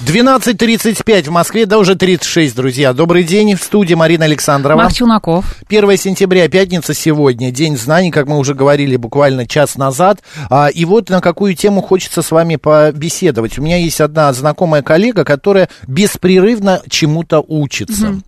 12.35 в Москве, да уже 36, друзья. Добрый день, в студии Марина Александрова. Марк Челноков. 1 сентября, пятница сегодня, День знаний, как мы уже говорили буквально час назад. А, и вот на какую тему хочется с вами побеседовать. У меня есть одна знакомая коллега, которая беспрерывно чему-то учится. Мгм.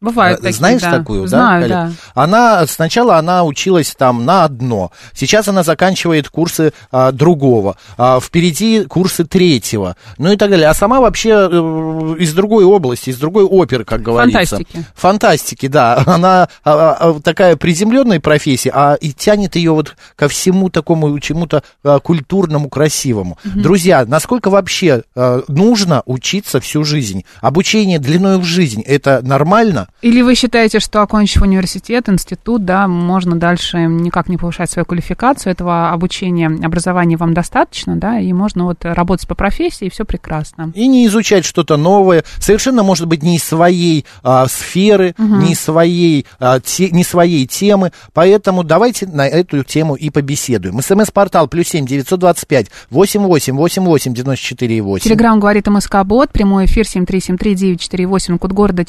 Бывают такие, Знаешь да. такую, да? Знаю, Галя? да. Она сначала она училась там на одно, сейчас она заканчивает курсы а, другого, а, впереди курсы третьего, ну и так далее. А сама вообще э, из другой области, из другой оперы, как говорится. Фантастики. Фантастики, да. Она а, а, такая приземленная профессия, а и тянет ее вот ко всему такому чему-то а, культурному, красивому. Друзья, насколько вообще а, нужно учиться всю жизнь? Обучение длиной в жизнь это нормально? Или вы считаете, что окончив университет, институт, да, можно дальше никак не повышать свою квалификацию, этого обучения, образования вам достаточно, да, и можно вот работать по профессии, и все прекрасно. и не изучать что-то новое, совершенно, может быть, не из своей а, сферы, не из своей, а, те- не своей темы, поэтому давайте на эту тему и побеседуем. СМС-портал плюс семь девятьсот двадцать пять восемь восемь восемь восемь девяносто четыре восемь. Телеграмм говорит МСК Бот, прямой эфир 7373948, код города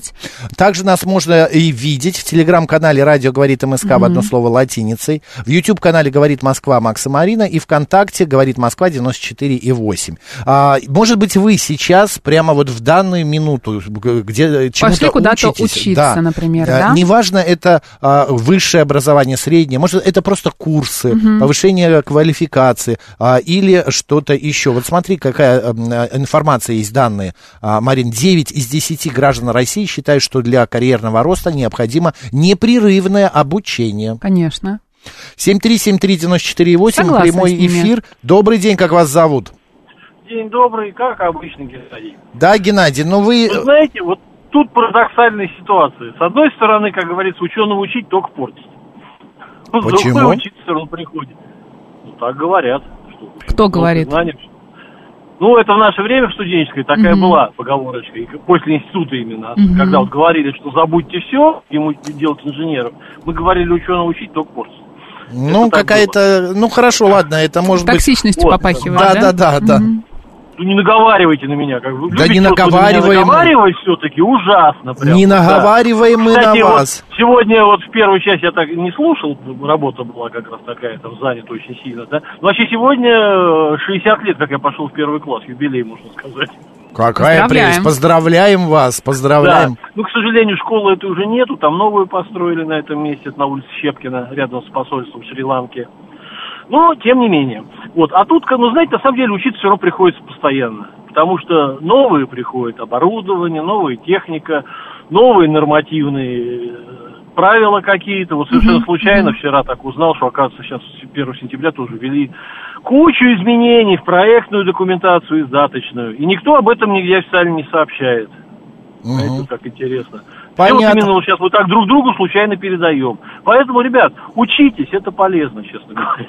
495. Также нас можно и видеть в телеграм-канале «Радио говорит МСК» в одно слово латиницей, в YouTube-канале «Говорит Москва» Макса Марина и ВКонтакте «Говорит Москва» 94 и 8. А, может быть, вы сейчас, прямо вот в данную минуту, где чему-то Пошли куда-то учитесь, учиться, например, А, да? Неважно, это а, высшее образование, среднее, может, это просто курсы, повышение квалификации а, или что-то еще. Вот смотри, какая а, информация есть, данные. А, Марин, 9 из 10 граждан России считают, что для карьерного роста необходимо непрерывное обучение. Конечно. 7373948, Согласна прямой эфир. Добрый день, как вас зовут? День добрый, как обычно, Геннадий. Да, Геннадий, ну вы... Вы знаете, вот тут парадоксальная ситуация. С одной стороны, как говорится, ученого учить только портить. Ну, с Почему? другой учиться равно приходит. Ну, так говорят. Что, Кто говорит? знаний. Ну, это в наше время в студенческое такая Мгм. была поговорочка, после института именно. Мгм. Когда вот говорили, что забудьте все, ему делать инженеров, мы говорили ученого учить только портить. Ну, какая-то... Ну, хорошо, ладно, это может быть... Токсичностью Вот, попахивает, Да, да? да, да, да. Мгм. Ну, не наговаривайте на меня. Как вы Да не наговариваем наговаривать все-таки ужасно. Прям, Не да. наговариваем мы Кстати, на вот вас. сегодня вот в первую часть я так не слушал, работа была как раз такая, там занята очень сильно, да. Но вообще сегодня э, 60 лет, как я пошел в первый класс, юбилей, можно сказать. Какая Поздравляем. прелесть. Поздравляем вас, поздравляем. Да. Ну, к сожалению, школы этой уже нету, там новую построили на этом месте, это на улице Щепкина, рядом с посольством Шри-Ланки. Но, тем не менее. Вот. А тут, ну, знаете, на самом деле учиться все равно приходится постоянно. Потому что новые приходят оборудование, новая техника, новые нормативные э, правила какие-то. Вот совершенно случайно вчера так узнал, что, оказывается, сейчас 1 сентября тоже ввели кучу изменений в проектную документацию издаточную. И никто об этом нигде официально не сообщает. Знаете, как интересно. Все вот Понятно. именно вот сейчас вот так друг другу случайно передаем. Поэтому, ребят, учитесь, это полезно, честно говоря.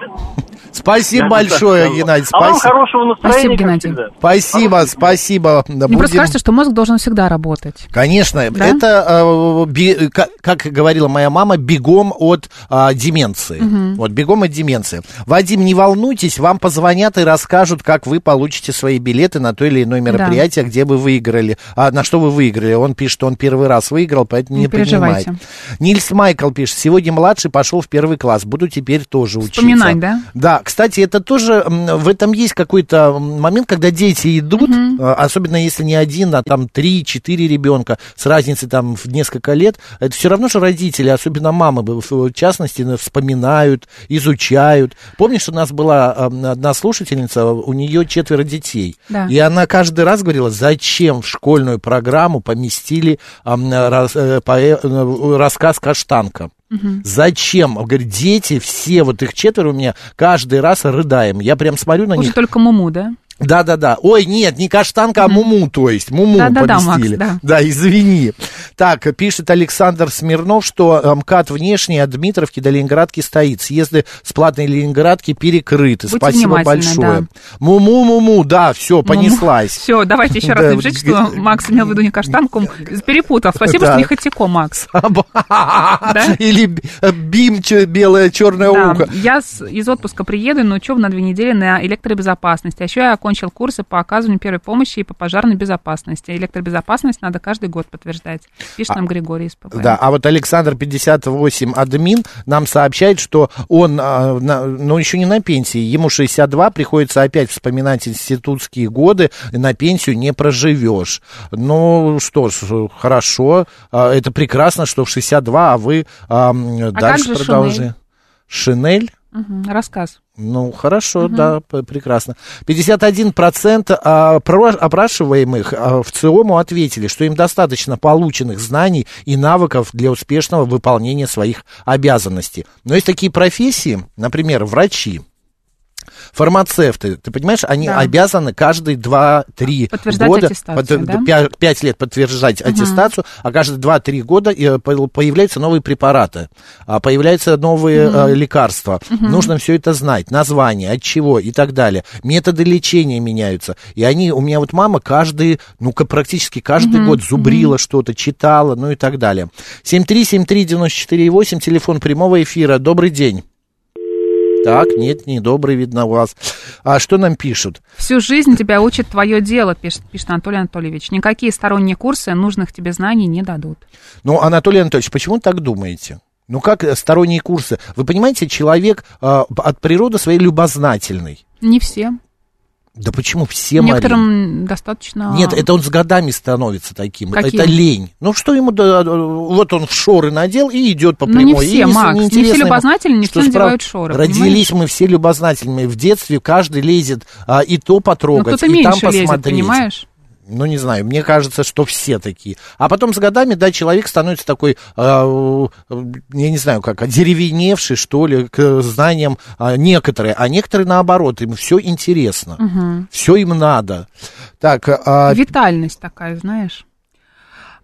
Спасибо Я большое. Геннадий. А вам Спасибо. хорошего настроения, Спасибо, Геннадий. всегда. Спасибо, спасибо. Да, Мне просто будем- кажется, что мозг должен всегда работать. Конечно, Да? это, э, как говорила моя мама, бегом от а, деменции. Вот, бегом от деменции. Вадим, не волнуйтесь, вам позвонят и расскажут, как вы получите свои билеты на то или иное мероприятие, где вы выиграли, а, на что вы выиграли. Он пишет, что он первый раз выиграл. Смотрел, поэтому не, Не переживайте. понимает. Нильс Майкл пишет, сегодня младший пошел в первый класс, буду теперь тоже учиться. Вспоминать, да? Да, кстати, это тоже, в этом есть какой-то момент, когда дети идут, э, особенно если не один, а там три-четыре ребенка с разницей там в несколько лет, это все равно же родители, особенно мамы, в частности, вспоминают, изучают. Помнишь, у нас была одна слушательница, у нее четверо детей, Да. и она каждый раз говорила, зачем в школьную программу поместили э, поэ- э, рассказ Каштанка. Зачем? Он говорит, дети, все, вот их четверо у меня, каждый раз рыдаем. Я прям смотрю на Уже них. только Муму, да? Да-да-да. Ой, нет, не каштанка, а муму, то есть. Муму Да-да-да, поместили. Макс, да. извини. Так, пишет Александр Смирнов, что э, МКАД внешний от Дмитровки до Ленинградки стоит. Съезды с платной Ленинградки перекрыты. Будьте Спасибо большое. Муму-муму, да, все, понеслась. Все, давайте еще раз Да, напишите, что Макс имел в виду не каштанку, перепутал. Спасибо, Да. что не Хатико, Макс. Да? Или э, бим, белое черное Да, ухо. я из отпуска приеду на учебу на две недели на электробезопасность. А еще я окончил курсы по оказыванию первой помощи и по пожарной безопасности. Электробезопасность надо каждый год подтверждать. Пишет нам Григорий из ПП. Да, а вот Александр 58 админ нам сообщает, что он, а, на- ну, еще не на пенсии, ему 62, приходится опять вспоминать институтские годы, на пенсию не проживешь. Ну, что ж, хорошо, а, это прекрасно, что в 62, а вы а, м, дальше продолжите. Шинель? Мгм, рассказ. Ну, хорошо, да, п- прекрасно. 51% а, опрашиваемых а, в ЦИОМу ответили, что им достаточно полученных знаний и навыков для успешного выполнения своих обязанностей. Но есть такие профессии, например, врачи, фармацевты, ты понимаешь, они Да. обязаны каждые 2-3 Подтверждать года, аттестацию, да? 5, лет подтверждать аттестацию, а каждые 2-3 года э, по- появляются новые препараты, а, появляются новые э, лекарства. Нужно все это знать, название, от чего и так далее. Методы лечения меняются. И они, у меня вот мама каждый, ну-ка практически каждый год зубрила что-то, читала, ну и так далее. 7373948, телефон прямого эфира. Добрый день. Так, нет, не добрый, видно, у вас. А что нам пишут? Всю жизнь тебя учит твое дело, пишет, пишет Анатолий Анатольевич. Никакие сторонние курсы нужных тебе знаний не дадут. Ну, Анатолий Анатольевич, почему так думаете? Ну, как э, сторонние курсы? Вы понимаете, человек э, от природы своей любознательный. Не все. Да почему все? Некоторым достаточно... Нет, это он с годами становится таким. Каким? Это лень. Ну, что ему... да, вот он в шоры надел и идет по Ну, прямой. не И все, Макс, не все ему, любознательны, не все надевают шоры, Родились понимаешь? мы все любознательными. В детстве каждый лезет а, и то Ну, потрогать, кто-то и там меньше лезет, посмотреть. понимаешь? Ну, не знаю, мне кажется, что все такие. А потом с годами, да, человек становится такой, э, э, я не знаю, как, одеревеневший, что ли, к знаниям а, некоторые. А некоторые, наоборот, им все интересно. Все им надо. Так, а, Витальность такая, знаешь.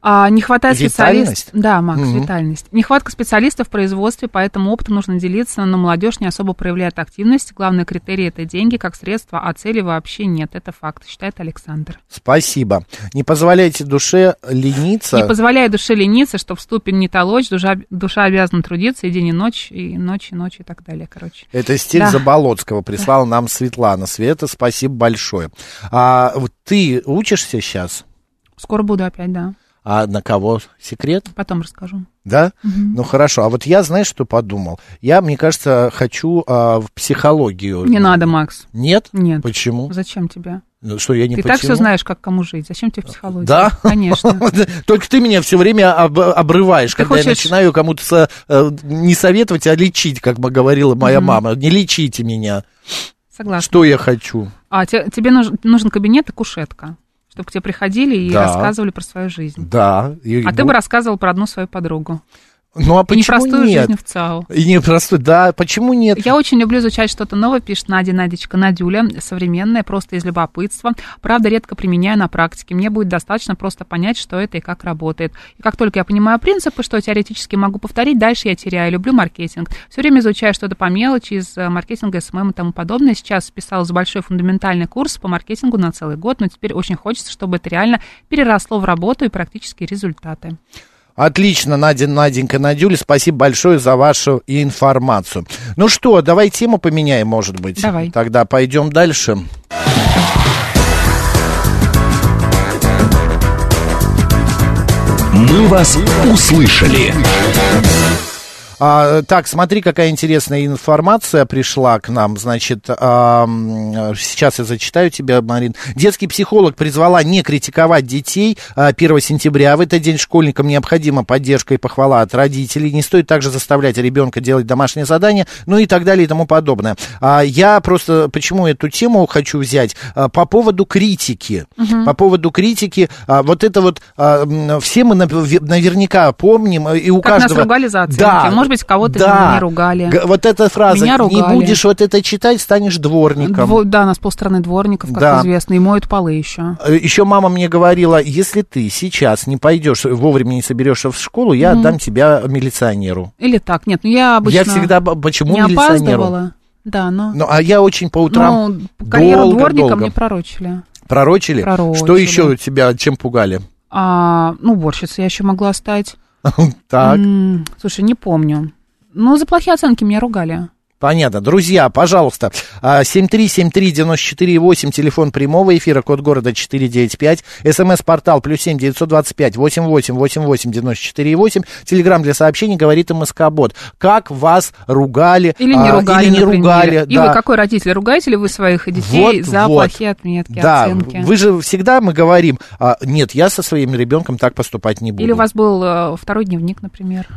А, не хватает специалистов. Да, Макс, Мгм. витальность. Нехватка специалистов в производстве, поэтому опытом нужно делиться, но молодежь не особо проявляет активность. Главный критерий это деньги как средство, а цели вообще нет. Это факт, считает Александр. спасибо. Не позволяйте душе лениться. Не позволяя душе лениться, что в ступень не толочь, душа, душа обязана трудиться и день, и ночь, и ночь, и ночь, и так далее, короче. Это стиль Да. Заболоцкого прислала нам Светлана. Света, спасибо большое. А ты учишься сейчас? Скоро буду опять, да. А на кого секрет? Потом расскажу. Да? Ну хорошо. А вот я, знаешь, что подумал? Я, мне кажется, хочу а, в психологию. Не надо, Макс. Нет? Нет. Почему? Зачем тебе? Ну, Что я не Ты почему? так все знаешь, как кому жить. Зачем тебе психология? Да? Конечно. Только ты меня все время об- обрываешь, Ты когда я хочешь- начинаю кому-то со- э, не советовать, а лечить, как бы говорила моя мама. Не лечите меня. Согласна. Что я хочу? А те- тебе нужен, нужен кабинет и кушетка, чтобы к тебе приходили и Да. рассказывали про свою жизнь. Да. и- А ты бы рассказывал про одну свою подругу. Ну а почему непростую нет? жизнь в ЦАУ. И непростой, да, почему нет? Я очень люблю изучать что-то новое, пишет Надя Надечка Надюля, современное, просто из любопытства. Правда, редко применяю на практике. Мне будет достаточно просто понять, что это и как работает. И как только я понимаю принципы, что теоретически могу повторить, дальше я теряю. Люблю маркетинг. Все время изучаю что-то по мелочи из э, маркетинга, SMM и тому подобное. Сейчас вписалась в большой фундаментальный курс по маркетингу на целый год, но теперь очень хочется, чтобы это реально переросло в работу и практические результаты. Отлично, Надя, Наденька, Надюля, спасибо большое за вашу информацию. Ну что, давай тему поменяем, может быть. Давай. Тогда пойдем дальше. «Мы вас услышали». А, так, смотри, какая интересная информация пришла к нам. Значит, а, сейчас я зачитаю тебе, Марин. Детский психолог призвала не критиковать детей 1 сентября. В этот день школьникам необходима поддержка и похвала от родителей. Не стоит также заставлять ребенка делать домашние задания, ну и так далее и тому подобное. А, я просто почему эту тему хочу взять? А, по поводу критики. Угу. По поводу критики. А, вот это вот а, все мы наверняка помним, и у как каждого... Нас ругали за оценки. Да, может быть, кого-то да. не ругали. Г- вот эта фраза, Меня не ругали. будешь вот это читать, станешь дворником. Дво- да, у нас полстраны дворников, как Да. известно, и моют полы еще. Еще мама мне говорила, если ты сейчас не пойдешь, вовремя не соберешься в школу, я Мгм. отдам тебя милиционеру. Или так, нет, ну я обычно Я всегда... Почему не милиционеру? опаздывала. Да, но... Ну, а я очень по утрам Ну, карьеру долго, дворника долго. мне пророчили. пророчили. Пророчили. Что еще тебя чем пугали? А, ну, уборщицей я еще могла стать. Так. Слушай, не помню. Ну, за плохие оценки меня ругали. Понятно. Друзья, пожалуйста, а, 7373948, телефон прямого эфира, код города 495, смс-портал плюс 7 925 88 88 94 8, телеграмм для сообщений, говорит МСК-бот. Как вас ругали? Или не а, ругали, Или не например. ругали, И да. вы какой родитель? Ругаете ли вы своих детей Вот, за вот. плохие отметки, Да, оценки? вы же всегда мы говорим, а, нет, я со своим ребенком так поступать не буду. Или у вас был э, второй дневник, например?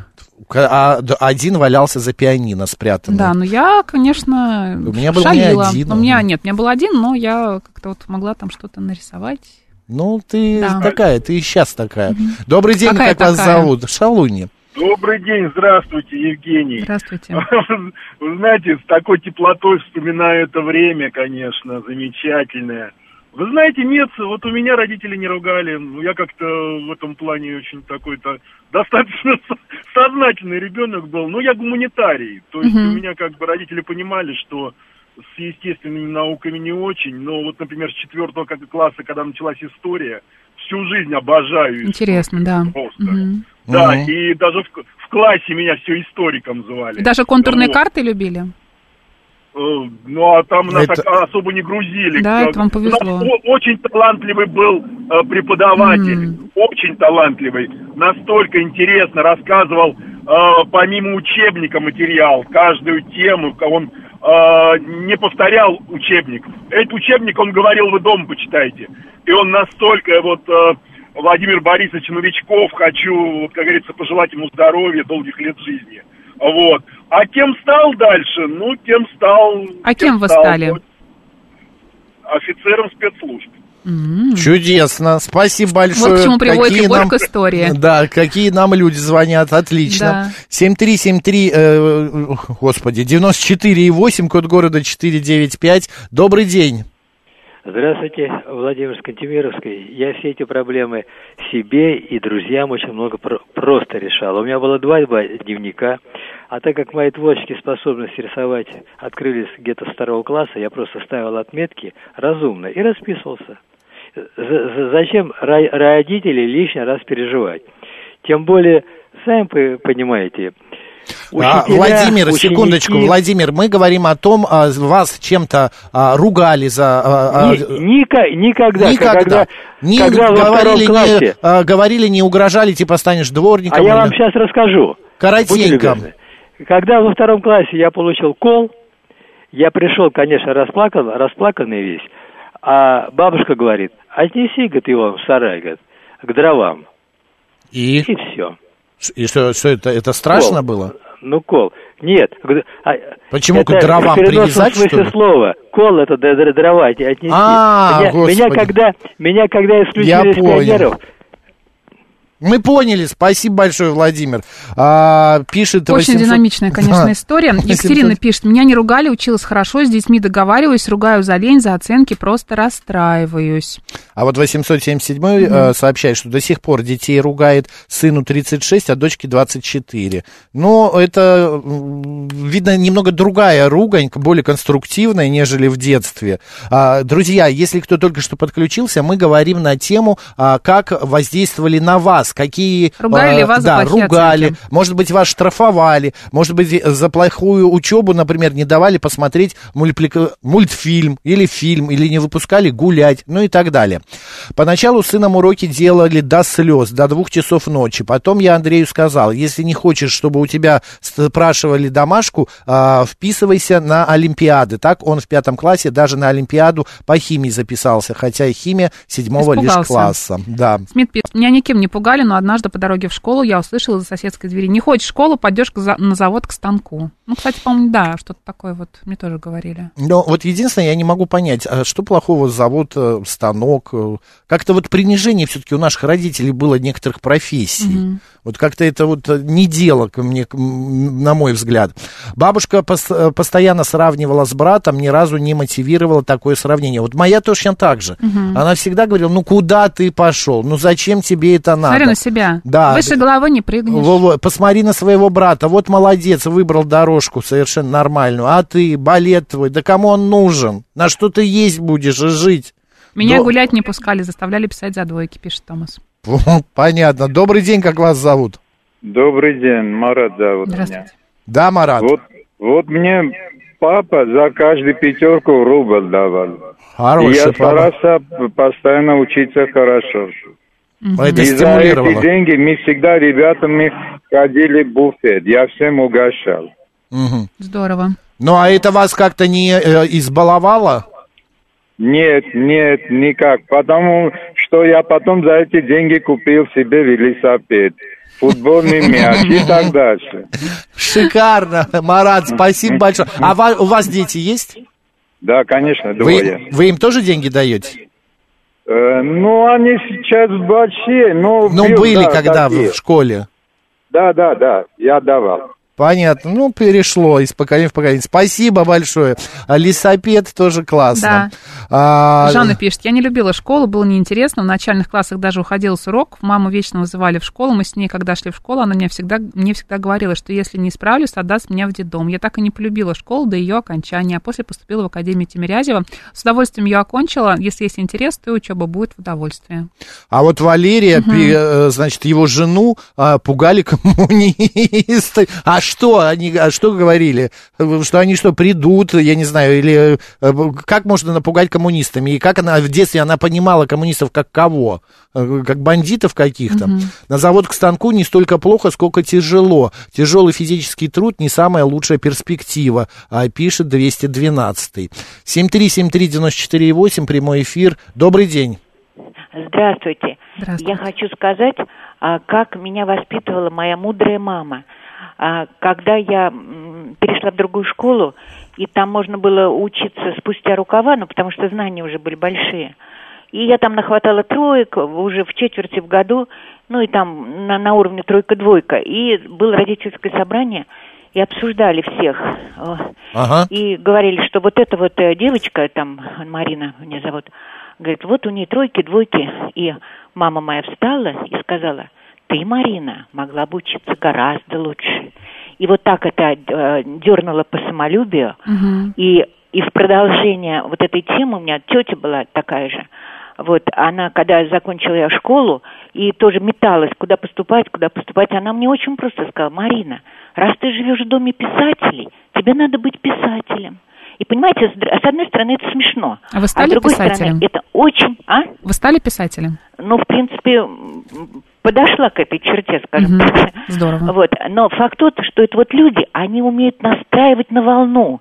А, один валялся за пианино спрятанный. Да, ну я, конечно, У меня был не шалила. один, У меня нет, у меня был один, но я как-то вот могла там что-то нарисовать. Ну, ты Да. такая, ты и сейчас такая. Добрый день, Какая как вас такая? зовут? Шалуни. Добрый день, здравствуйте, Евгений. Здравствуйте. Вы знаете, с такой теплотой вспоминаю это время, конечно, замечательное. Вы знаете, нет, вот у меня родители не ругали. Ну, Я как-то в этом плане очень такой-то достаточно со- сознательный ребенок был. Но я гуманитарий. То есть Мгм. у меня как бы родители понимали, что с естественными науками не очень. Но вот, например, с четвертого класса, когда началась история, всю жизнь обожаю. Интересно, да. Просто. Мгм. Да, Мгм. и даже в, в классе меня все историком звали. И даже контурные Вот. карты любили? Э, Ну, а там нас Это- так особо не грузили. Да, это вам повезло. У нас очень талантливый был э, преподаватель, М. очень талантливый. Настолько интересно рассказывал, э, помимо учебника материал, каждую тему, он не повторял учебник. Этот учебник, он говорил, вы дома почитайте. И он настолько, вот, Владимир Борисович Новичков, хочу, как говорится, пожелать ему здоровья, долгих лет жизни. Вот. А кем стал дальше? Ну, кем стал... А кем вы стал? стали? Вот, Офицером спецслужб. М. Чудесно, спасибо большое. Вот к чему приводит Какие любовь нам- к истории. Да, какие нам люди звонят, отлично. Да. 7373, э, господи, 94,8, код города 495. Добрый день. Здравствуйте, Владимир Скантемировский. Я все эти проблемы себе и друзьям очень много про- просто решал. У меня было два дневника, а так как мои творческие способности рисовать открылись где-то с второго класса, я просто ставил отметки разумно и расписывался. За- за- Зачем ро- родители лишний раз переживать? Тем более, сами по- А, учителя, Владимир, ученики- секундочку, Владимир, мы говорим о том, а, вас чем-то а, ругали за... а, а, Ни- ника- никогда, Никогда. когда, не когда говорили, классе... не, а, говорили, не угрожали, типа станешь дворником. А я или- вам сейчас расскажу. Коротенько. Когда во втором классе я получил кол, я пришел, конечно, расплакан, расплаканный весь, а бабушка говорит, отнеси, говорит, его в сарай, говорит, к дровам. И, И все. и что, что это, это страшно было? Ну, кол. Нет. г- а, Почему это к дровам привязать, что ли? слова. Кол это дрова отнести. А, меня, господи. меня когда, меня когда исключили из пионеров, Мы поняли, спасибо большое, Владимир. А, пишет Очень 800 динамичная, конечно, Да. история. 800. Екатерина пишет, меня не ругали, училась хорошо, с детьми договариваюсь, ругаю за лень, за оценки, просто расстраиваюсь. А вот 877 э, сообщает, что до сих пор детей ругает сыну 36, а дочке 24. Но это, видно, немного другая ругань, более конструктивная, нежели в детстве. А, друзья, если кто только что подключился, мы говорим на тему, а, как воздействовали на вас вас, какие... Ругали ли э, вас за Да, плохие ругали. оценки? Может быть, вас штрафовали. Может быть, э, за плохую учебу, например, не давали посмотреть мультиплика- мультфильм или фильм, или не выпускали гулять, ну и так далее. Поначалу сыном уроки делали до слез, до двух часов ночи. Потом я Андрею сказал, если не хочешь, чтобы у тебя спрашивали домашку, а, вписывайся на Олимпиады. Так он в пятом классе даже на Олимпиаду по химии записался, хотя химия седьмого лишь Испугался. класса. Да. Смит пишет, меня никем не пугали, но однажды по дороге в школу я услышала из соседской двери, не хочешь в школу, пойдешь за- на завод к станку. Ну, кстати, по-моему, да, что-то такое вот мне тоже говорили. Но вот единственное, я не могу понять, а что плохого завод, э, станок? э, Как-то вот принижение все-таки у наших родителей было некоторых профессий. Вот как-то это вот э, не дело, мне, на мой взгляд. Бабушка пос- э, постоянно сравнивала с братом, ни разу не мотивировала такое сравнение. Вот моя точно так же. Она всегда говорила, ну куда ты пошел? Ну зачем тебе это надо? Смотри на себя. Да. Выше головы не прыгнешь. Посмотри на своего брата, вот молодец, выбрал дорожку совершенно нормальную, а ты, балет твой, да кому он нужен? На что ты есть будешь и жить? Меня До- гулять не пускали, заставляли писать за двойки, пишет Томас. Понятно. Добрый день, как вас зовут? Добрый день, Марат зовут меня. Да, Марат? Вот, вот мне папа за каждую пятерку рубль давал. И Хороший я папа. старался постоянно учиться хорошо. Это И за эти деньги мы всегда ребятами ходили в буфет. Я всем угощал. Мгм. Здорово. Ну, а это вас как-то не э, избаловало? Нет, нет, никак. Потому что я потом за эти деньги купил себе велосипед, футбольный мяч и так дальше. Шикарно, Марат, спасибо большое. А у вас дети есть? Да, конечно, Вы, двое. вы им тоже деньги даете? Э, ну, они сейчас большие, но... Ну, был, были да, когда такие. в школе. Да, да, да, я давал. Понятно. Ну, перешло из поколения в поколение. Спасибо большое. Лисопед тоже классно. А, Жанна пишет, я не любила школу, было неинтересно, в начальных классах даже уходила с уроков, маму вечно вызывали в школу, мы с ней, когда шли в школу, она мне всегда, мне всегда говорила, что если не справлюсь, отдаст меня в детдом. Я так и не полюбила школу до ее окончания, а после поступила в Академию Тимирязева. С удовольствием ее окончила, если есть интерес, то учеба будет в удовольствие. А вот Валерия, э, значит, его жену а, пугали коммунисты. А что они, а что говорили? Что они что, придут, я не знаю, или э, как можно напугать коммунистами? И как она в детстве, она понимала коммунистов как кого? Э, Как бандитов каких-то? На завод к станку не столько плохо, сколько тяжело. Тяжелый физический труд не самая лучшая перспектива, а, пишет 212. 7373948, прямой эфир. Добрый день. Здравствуйте. Здравствуйте. Я хочу сказать, а, как меня воспитывала моя мудрая мама. А, Когда я перешла в другую школу, и там можно было учиться спустя рукава, ну, потому что знания уже были большие. И я там нахватала троек уже в четверти в году, ну и там на, на уровне тройка-двойка. И было родительское собрание, и обсуждали всех. Ага. и говорили, что вот эта вот э, девочка, там, Марина меня зовут, говорит, вот у нее тройки, двойки. И мама моя встала и сказала, ты, Марина, могла бы учиться гораздо лучше. И вот так это э, дернуло по самолюбию. И, и в продолжение вот этой темы у меня тетя была такая же. Вот она, когда закончила я школу, и тоже металась, куда поступать, куда поступать, она мне очень просто сказала, Марина, раз ты живешь в доме писателей, тебе надо быть писателем. И понимаете, с, одной стороны это смешно, А вы а стали с другой писателем? стороны это очень, а? Вы стали писателем? Ну, в принципе, подошла к этой черте, скажем Мгм. так. Здорово. Вот. Но факт тот, что это вот люди, они умеют настраивать на волну.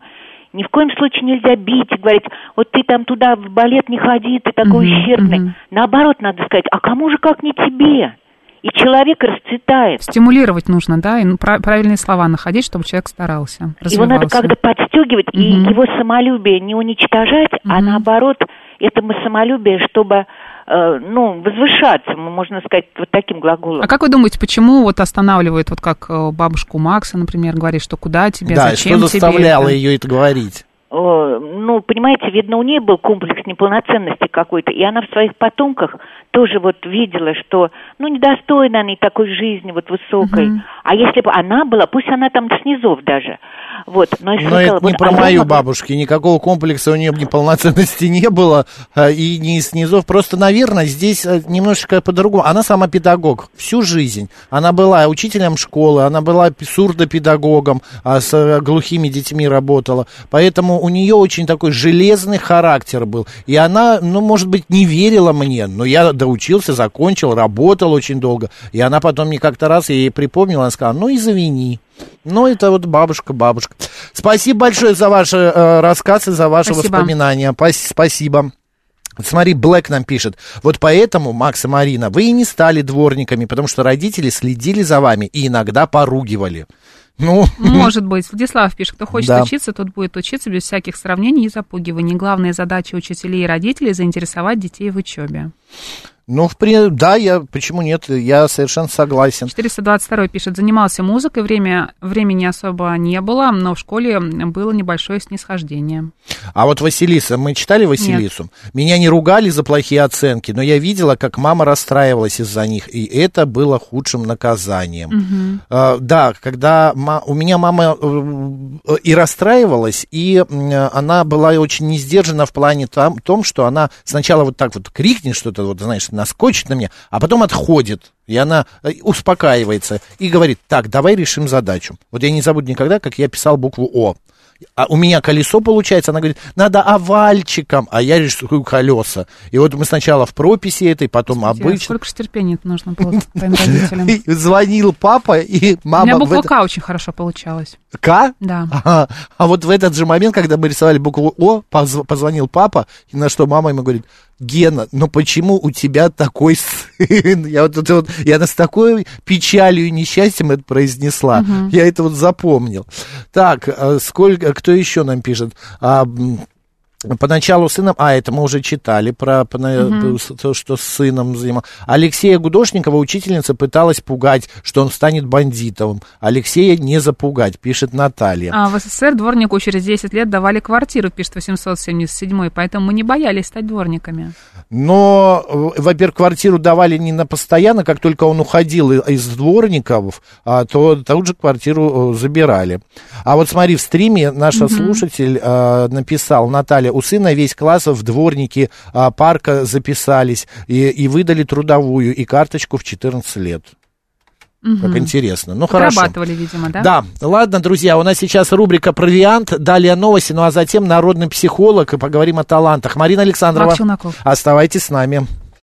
Ни в коем случае нельзя бить и говорить, вот ты там туда в балет не ходи, ты такой ущербный. мгм. Наоборот, надо сказать, а кому же как не тебе? И человек расцветает. Стимулировать нужно, да, и ну, пра- правильные слова находить, чтобы человек старался, Его надо как-то подстегивать и Мгм. его самолюбие не уничтожать, а наоборот, этому самолюбие, чтобы, э, ну, возвышаться, можно сказать, вот таким глаголом. А как вы думаете, почему вот останавливает, вот как э, бабушку Макса, например, говорит, что куда тебе, да, зачем что тебе заставляло это? ее это говорить? Ну, понимаете, видно, у нее был комплекс неполноценности какой-то, и она в своих потомках тоже вот видела, что, ну, недостойна они такой жизни вот высокой. Мгм. А если бы она была, пусть она там снизов даже, вот, но если Но это вот, не про а я мою могла- бабушку, никакого комплекса у нее неполноценности не было, а, и не из низов. Просто, наверное, здесь э, немножечко по-другому. Она сама педагог всю жизнь. Она была учителем школы, она была сурдопедагогом, а с э, глухими детьми работала. Поэтому у нее очень такой железный характер был. И она, ну, может быть, не верила мне, но я доучился, закончил, работал очень долго. И она потом мне как-то раз, я ей припомнила, она сказала, ну, извини. Ну, это вот бабушка, бабушка. Спасибо большое за ваш э, рассказ и за ваши Спасибо. воспоминания. Пас- Спасибо. Смотри, Блэк нам пишет. Вот поэтому, Макс и Марина, вы и не стали дворниками, потому что родители следили за вами и иногда поругивали. Ну, Может быть. Владислав пишет, кто хочет Да. учиться, тот будет учиться без всяких сравнений и запугиваний. Главная задача учителей и родителей – заинтересовать детей в учебе. Ну, в при- да, я, почему нет, я совершенно согласен. 422 пишет, занимался музыкой, время, времени особо не было, но в школе было небольшое снисхождение. А вот Василиса, мы читали Василису? Меня не ругали за плохие оценки, но я видела, как мама расстраивалась из-за них, и это было худшим наказанием. Мгм. А, да, когда ма- у меня мама э, и расстраивалась, и она была очень не сдержана в плане там, том, что она сначала вот так вот крикнет что-то, вот, знаешь, наскочит на меня, а потом отходит. И она э, успокаивается и говорит, так, давай решим задачу. Вот я не забуду никогда, как я писал букву О. А у меня колесо получается, она говорит, надо овальчиком, а я рисую колеса. И вот мы сначала в прописи этой, потом Тебе обычно. Сколько же терпения нужно было твоим родителям? Звонил папа, и У мама... меня в буква К очень хорошо получалась. К? Да. А вот в этот же момент, когда мы рисовали букву О, позв- позвонил папа, на что мама ему говорит, Гена, ну почему у тебя такой сын? Я вот, это вот, она с такой печалью и несчастьем это произнесла. Мгм. Я это вот запомнил. Так, а сколько, кто еще нам пишет? А, Поначалу сыном, а это мы уже читали про Мгм. с- то, что с сыном занимал. Алексея Гудошникова учительница пыталась пугать, что он станет бандитом. Алексея не запугать, пишет Наталья. А в СССР дворнику через 10 лет давали квартиру, пишет 877 поэтому мы не боялись стать дворниками. Но, э, во-первых, квартиру давали не на постоянно, как только он уходил из дворников, а, то тут же квартиру э, забирали. А вот смотри, в стриме наш Мгм. слушатель э, написал, Наталья, у сына весь класс в дворники а, парка записались и, и выдали трудовую и карточку в 14 лет. Как Мгм. интересно. Ну, хорошо. Видимо, да? Да, ладно, друзья, у нас сейчас рубрика «Провиант», далее новости, ну а затем народный психолог, и поговорим о талантах. Марина Александрова, оставайтесь с нами.